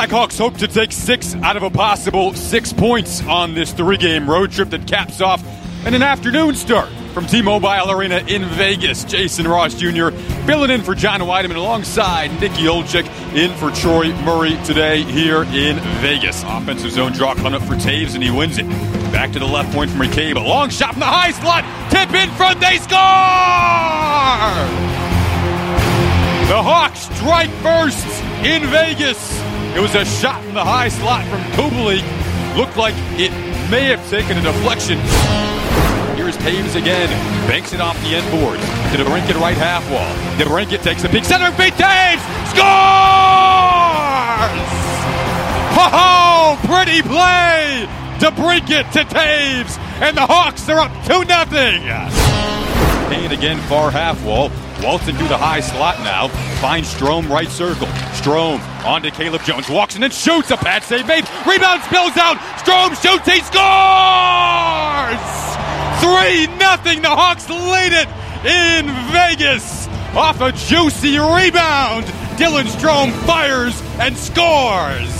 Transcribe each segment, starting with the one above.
Blackhawks hope to take six out of a possible six points on this three game road trip that caps off in an afternoon start from T Mobile Arena in Vegas. Jason Ross Jr. filling in for John Wiedemann alongside Nikki Olczyk in for Troy Murray today here in Vegas. Offensive zone draw coming up for Toews, and he wins it. Back to the left point from McCabe. A long shot from the high slot. Tip in front. They score! The Hawks strike first in Vegas. It was a shot from the high slot from Kubalik. Looked like it may have taken a deflection. Here's Toews again. Banks it off the end boards. To DeBrincat right half wall. DeBrincat takes a peek. Center feet. Toews scores! Oh, pretty play! DeBrincat to Toews. And the Hawks are up 2 nothing. Kane again, far half wall. Walton through the high slot now. Finds Strome right circle. Strome on to Caleb Jones. Walks in and shoots. A pad save made. Rebound spills out. Strome shoots. He scores! 3 nothing. The Hawks lead it in Vegas. Off a juicy rebound. Dylan Strome fires and scores.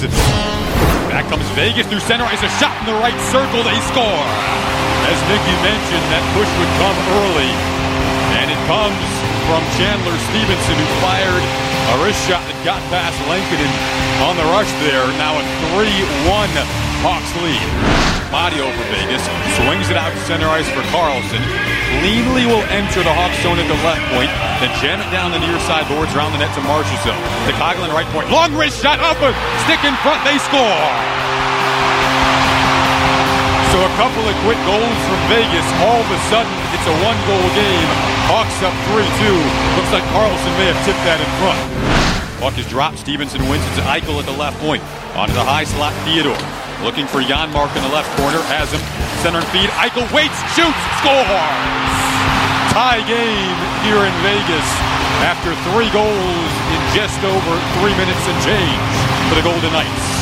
Back comes Vegas through center. Is a shot in the right circle. They score. As Nicky mentioned, that push would come early. And it comes from Chandler Stephenson, who fired a wrist shot that got past Lankinen on the rush there. Now a 3-1 Hawks lead. Mario over Vegas. Swings it out center ice for Carlson. Cleanly will enter the Hawks zone at the left point. Then jam it down the near side boards around the net to Marchessault. To Coghlan right point. Long wrist shot up stick in front. They score. So a couple of quick goals from Vegas. All of a sudden, it's a one-goal game. Hawks up 3-2. Looks like Carlson may have tipped that in front. Puck is dropped. Stephenson wins it to Eichel at the left point. Onto the high slot, Theodore. Looking for Janmark in the left corner. Has him. Center and feed. Eichel waits, shoots, scores! Tie game here in Vegas after three goals in just over three minutes and change for the Golden Knights.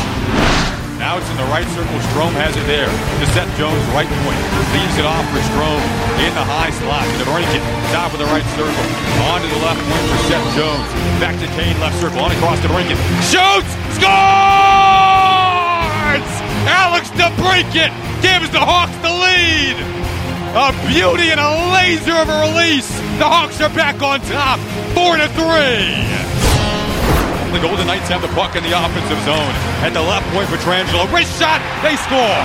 Now it's in the right circle. Strome has it there. To Seth Jones, right point. Leaves it off for Strome in the high slot. To Brinket, top of the right circle. On to the left point for Seth Jones. Back to Kane, left circle. On across to Brinket. Shoots! Scores! Alex DeBrincat gives the Hawks the lead. A beauty and a laser of a release. The Hawks are back on top. Four to three. The Golden Knights have the puck in the offensive zone. At the left point, Pietrangelo. Wrist shot. They score.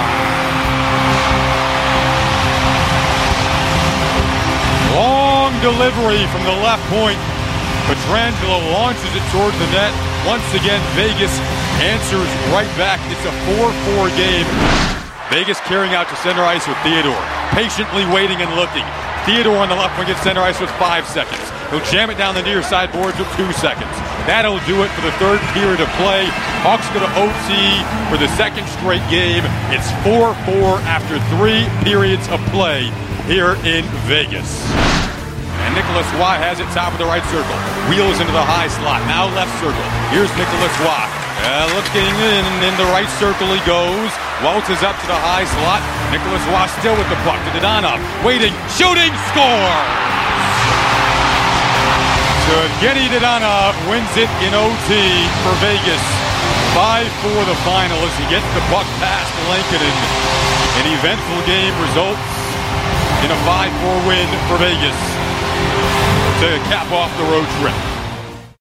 Long delivery from the left point. Pietrangelo launches it towards the net. Once again, Vegas answers right back. It's a 4-4 game. Vegas carrying out to center ice with Theodore. Patiently waiting and looking. Theodore on the left wing gets center ice with five seconds. He'll jam it down the near side boards with two seconds. That'll do it for the third period of play. Hawks go to OT for the second straight game. It's 4-4 after three periods of play here in Vegas. And Nicolas Roy has it top of the right circle. Wheels into the high slot. Now left circle. Here's Nicolas Roy. Uh, looking in, in the right circle he goes. Waltz is up to the high slot. Nicolas Roy still with the puck to Dadonov. Waiting, shooting, score! So Evgeny Dadonov wins it in OT for Vegas. 5-4 the final as he gets the puck past Lankinen. An eventful game results in a 5-4 win for Vegas to cap off the road trip.